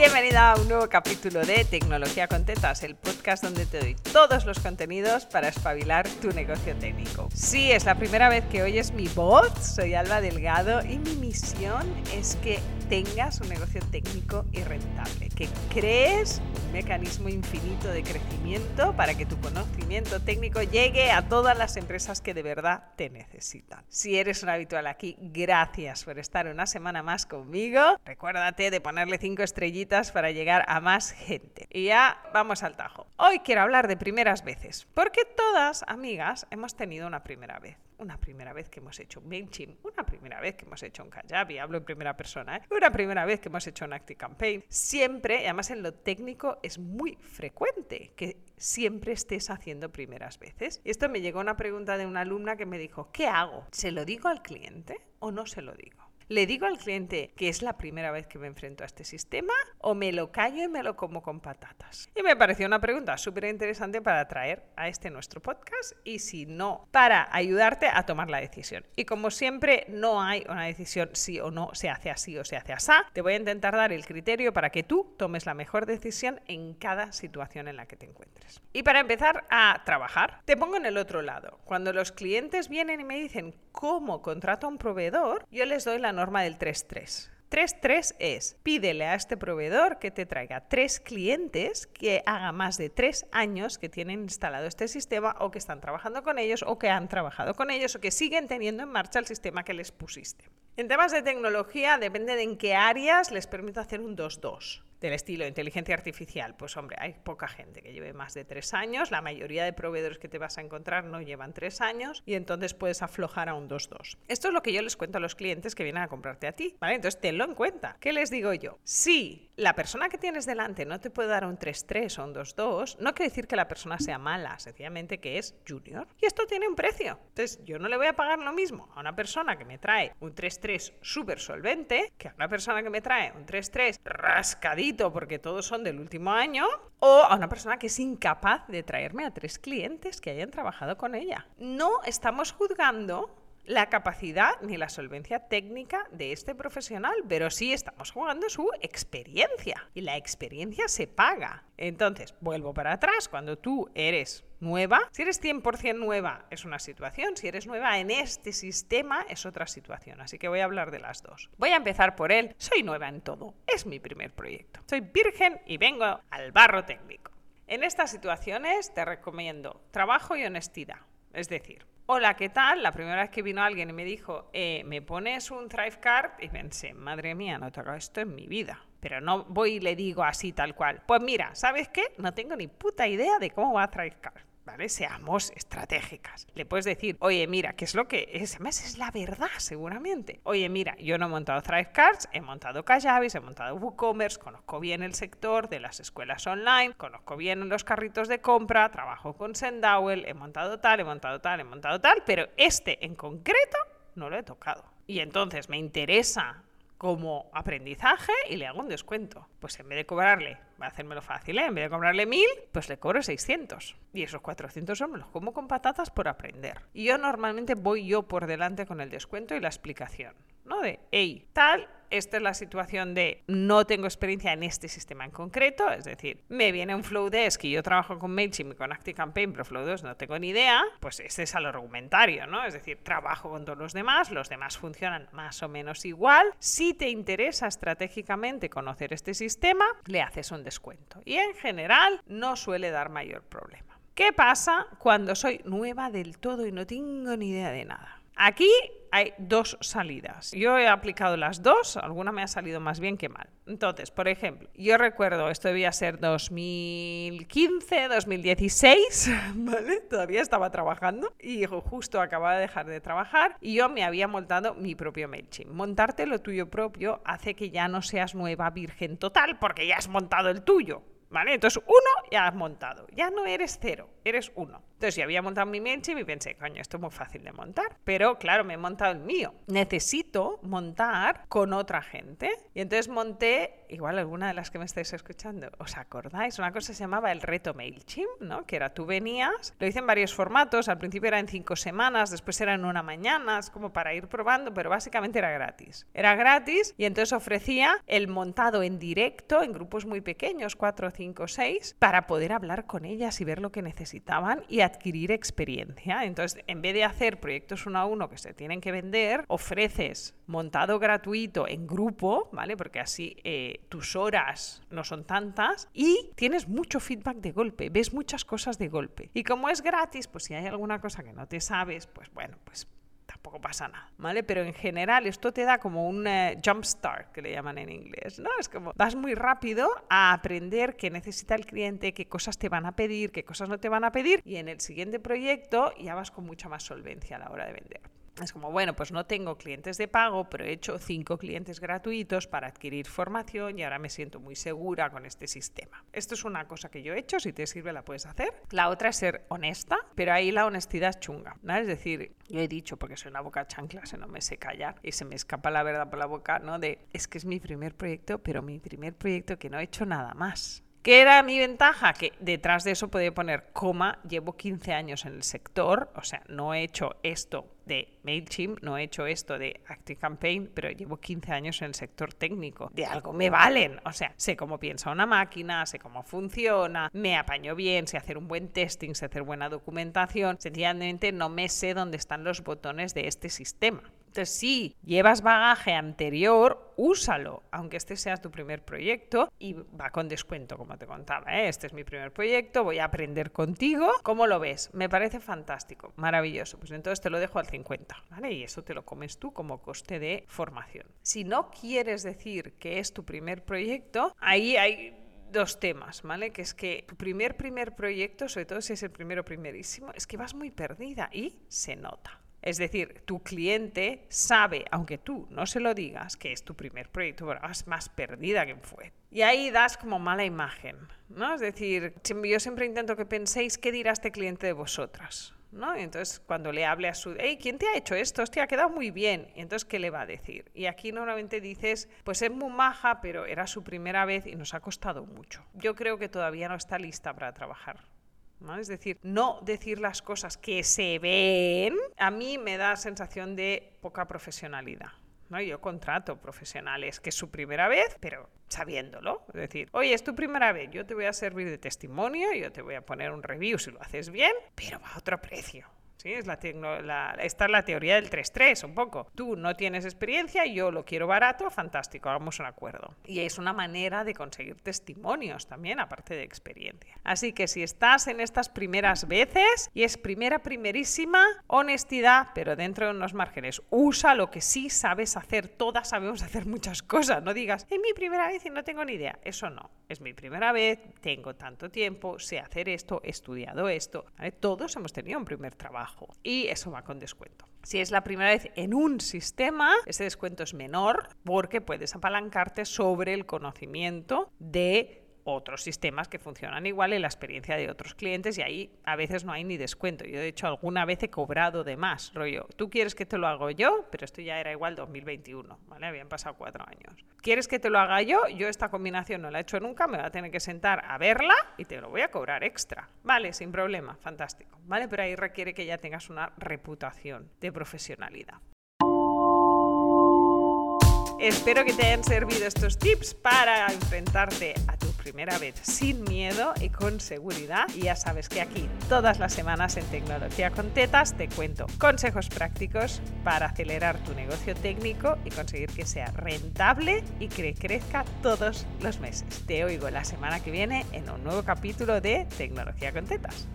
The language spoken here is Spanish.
Bienvenida a un nuevo capítulo de Tecnología con Tetas, el podcast donde te doy todos los contenidos para espabilar tu negocio técnico. Si es la primera vez que oyes mi voz, soy Alba Delgado y mi misión es que tengas un negocio técnico y rentable, que crees un mecanismo infinito de crecimiento para que tu conocimiento técnico llegue a todas las empresas que de verdad te necesitan. Si eres un habitual aquí, gracias por estar una semana más conmigo. Recuérdate de ponerle cinco estrellitas para llegar a más gente. Y ya vamos al tajo. Hoy quiero hablar de primeras veces, porque todas, amigas, hemos tenido una primera vez una primera vez que hemos hecho un MailChimp, una primera vez que hemos hecho un Kajabi, hablo en primera persona, ¿eh? una primera vez que hemos hecho un ActiveCampaign. Siempre, y además en lo técnico es muy frecuente que siempre estés haciendo primeras veces. Y esto me llegó una pregunta de una alumna que me dijo, ¿qué hago? ¿Se lo digo al cliente o no se lo digo? ¿Le digo al cliente que es la primera vez que me enfrento a este sistema o me lo callo y me lo como con patatas? Y me pareció una pregunta súper interesante para traer a este nuestro podcast y si no, para ayudarte a tomar la decisión. Y como siempre, no hay una decisión sí o no, se hace así o se hace así. Te voy a intentar dar el criterio para que tú tomes la mejor decisión en cada situación en la que te encuentres. Y para empezar a trabajar, te pongo en el otro lado. Cuando los clientes vienen y me dicen cómo contrato a un proveedor, yo les doy la norma del 3-3. 3-3 es, pídele a este proveedor que te traiga tres clientes que haga más de tres años que tienen instalado este sistema o que están trabajando con ellos o que han trabajado con ellos o que siguen teniendo en marcha el sistema que les pusiste. En temas de tecnología, depende de en qué áreas les permito hacer un 2-2 del estilo inteligencia artificial, pues hombre, hay poca gente que lleve más de tres años, la mayoría de proveedores que te vas a encontrar no llevan tres años y entonces puedes aflojar a un 2-2. Esto es lo que yo les cuento a los clientes que vienen a comprarte a ti. Entonces tenlo en cuenta. ¿Qué les digo yo? Si la persona que tienes delante no te puede dar un 3-3 o un 2-2, no quiere decir que la persona sea mala, sencillamente que es junior. Y esto tiene un precio. Entonces yo no le voy a pagar lo mismo a una persona que me trae un 3-3 súper solvente que a una persona que me trae un 3-3 rascadito porque todos son del último año, o a una persona que es incapaz de traerme a tres clientes que hayan trabajado con ella. No estamos juzgando la capacidad ni la solvencia técnica de este profesional, pero sí estamos jugando su experiencia y la experiencia se paga. Entonces, vuelvo para atrás, cuando tú eres nueva, si eres 100% nueva es una situación, si eres nueva en este sistema es otra situación, así que voy a hablar de las dos. Voy a empezar por él, soy nueva en todo, es mi primer proyecto, soy virgen y vengo al barro técnico. En estas situaciones te recomiendo trabajo y honestidad, es decir, hola, ¿qué tal? La primera vez que vino alguien y me dijo, eh, ¿me pones un Thrive Card? Y pensé, madre mía, no te hago esto en mi vida. Pero no voy y le digo así tal cual. Pues mira, ¿sabes qué? No tengo ni puta idea de cómo va a Thrive Card. Seamos estratégicas. Le puedes decir, oye, mira, ¿qué es lo que es? Además, es la verdad, seguramente. Oye, mira, yo no he montado Thrive Cards, he montado Kajabi, he montado WooCommerce, conozco bien el sector de las escuelas online, conozco bien los carritos de compra, trabajo con Sendowell, he montado tal, he montado tal, he montado tal, pero este en concreto no lo he tocado. Y entonces me interesa como aprendizaje y le hago un descuento. Pues en vez de cobrarle, va a hacérmelo fácil, ¿eh? en vez de cobrarle 1000, pues le cobro 600. Y esos 400 son me los como con patatas por aprender. Y yo normalmente voy yo por delante con el descuento y la explicación. ¿no? De, hey, tal, esta es la situación de no tengo experiencia en este sistema en concreto, es decir, me viene un Flowdesk y yo trabajo con MailChimp y con ActiveCampaign, pero Flowdesk no tengo ni idea, pues ese es el argumentario, ¿no? Es decir, trabajo con todos los demás, los demás funcionan más o menos igual. Si te interesa estratégicamente conocer este sistema, le haces un descuento. Y en general no suele dar mayor problema. ¿Qué pasa cuando soy nueva del todo y no tengo ni idea de nada? Aquí hay dos salidas. Yo he aplicado las dos, alguna me ha salido más bien que mal. Entonces, por ejemplo, yo recuerdo, esto debía ser 2015, 2016, ¿vale? Todavía estaba trabajando y justo acababa de dejar de trabajar y yo me había montado mi propio MailChimp. Montarte lo tuyo propio hace que ya no seas nueva virgen total porque ya has montado el tuyo, ¿vale? Entonces, uno ya has montado, ya no eres cero, eres uno. Entonces yo había montado mi MailChimp y pensé, coño, esto es muy fácil de montar. Pero claro, me he montado el mío. Necesito montar con otra gente. Y entonces monté, igual alguna de las que me estáis escuchando, ¿os acordáis? Una cosa se llamaba el reto MailChimp, ¿no? Que era tú venías, lo hice en varios formatos, al principio era en cinco semanas, después era en una mañana, es como para ir probando, pero básicamente era gratis. Era gratis y entonces ofrecía el montado en directo en grupos muy pequeños, 4, 5, 6, para poder hablar con ellas y ver lo que necesitaban y adquirir experiencia. Entonces, en vez de hacer proyectos uno a uno que se tienen que vender, ofreces montado gratuito en grupo, ¿vale? Porque así eh, tus horas no son tantas y tienes mucho feedback de golpe, ves muchas cosas de golpe. Y como es gratis, pues si hay alguna cosa que no te sabes, pues bueno, pues tampoco pasa nada, ¿vale? Pero en general esto te da como un eh, jump start, que le llaman en inglés, ¿no? Es como vas muy rápido a aprender qué necesita el cliente, qué cosas te van a pedir, qué cosas no te van a pedir y en el siguiente proyecto ya vas con mucha más solvencia a la hora de vender. Es como, bueno, pues no tengo clientes de pago, pero he hecho cinco clientes gratuitos para adquirir formación y ahora me siento muy segura con este sistema. Esto es una cosa que yo he hecho, si te sirve la puedes hacer. La otra es ser honesta, pero ahí la honestidad es chunga. ¿no? Es decir, yo he dicho, porque soy una boca chancla, se no me sé callar y se me escapa la verdad por la boca, ¿no? De, es que es mi primer proyecto, pero mi primer proyecto que no he hecho nada más. ¿Qué era mi ventaja? Que detrás de eso podía poner coma, llevo 15 años en el sector, o sea, no he hecho esto de MailChimp, no he hecho esto de ActiveCampaign, pero llevo 15 años en el sector técnico. De algo me valen, o sea, sé cómo piensa una máquina, sé cómo funciona, me apaño bien, sé hacer un buen testing, sé hacer buena documentación, sencillamente no me sé dónde están los botones de este sistema. Entonces, si llevas bagaje anterior, úsalo, aunque este sea tu primer proyecto y va con descuento, como te contaba. ¿eh? Este es mi primer proyecto, voy a aprender contigo. ¿Cómo lo ves? Me parece fantástico, maravilloso. Pues entonces te lo dejo al 50, ¿vale? Y eso te lo comes tú como coste de formación. Si no quieres decir que es tu primer proyecto, ahí hay dos temas, ¿vale? Que es que tu primer primer proyecto, sobre todo si es el primero primerísimo, es que vas muy perdida y se nota. Es decir, tu cliente sabe, aunque tú no se lo digas, que es tu primer proyecto, pero vas más perdida que fue. Y ahí das como mala imagen, ¿no? Es decir, yo siempre intento que penséis qué dirá este cliente de vosotras, ¿no? Y entonces cuando le hable a su, hey, ¿quién te ha hecho esto? Hostia, ha quedado muy bien. Y entonces, ¿qué le va a decir? Y aquí normalmente dices, pues es muy maja, pero era su primera vez y nos ha costado mucho. Yo creo que todavía no está lista para trabajar es decir, no decir las cosas que se ven, a mí me da sensación de poca profesionalidad. ¿no? Yo contrato profesionales que es su primera vez, pero sabiéndolo. Es decir, oye, es tu primera vez, yo te voy a servir de testimonio, yo te voy a poner un review si lo haces bien, pero a otro precio. ¿Sí? Es la, esta es la teoría del 3-3, un poco. Tú no tienes experiencia, yo lo quiero barato, fantástico, hagamos un acuerdo. Y es una manera de conseguir testimonios también, aparte de experiencia. Así que si estás en estas primeras veces y es primera, primerísima, honestidad, pero dentro de unos márgenes, usa lo que sí sabes hacer. Todas sabemos hacer muchas cosas. No digas, es mi primera vez y no tengo ni idea. Eso no. Es mi primera vez, tengo tanto tiempo, sé hacer esto, he estudiado esto. Todos hemos tenido un primer trabajo y eso va con descuento. Si es la primera vez en un sistema, ese descuento es menor porque puedes apalancarte sobre el conocimiento de otros sistemas que funcionan igual en la experiencia de otros clientes y ahí a veces no hay ni descuento. Yo de hecho alguna vez he cobrado de más, rollo, tú quieres que te lo hago yo, pero esto ya era igual 2021, ¿vale? Habían pasado cuatro años. ¿Quieres que te lo haga yo? Yo esta combinación no la he hecho nunca, me voy a tener que sentar a verla y te lo voy a cobrar extra. Vale, sin problema, fantástico, ¿vale? Pero ahí requiere que ya tengas una reputación de profesionalidad. Espero que te hayan servido estos tips para enfrentarte a tu primera vez sin miedo y con seguridad. Y ya sabes que aquí todas las semanas en Tecnología con Tetas te cuento consejos prácticos para acelerar tu negocio técnico y conseguir que sea rentable y que crezca todos los meses. Te oigo la semana que viene en un nuevo capítulo de Tecnología con Tetas.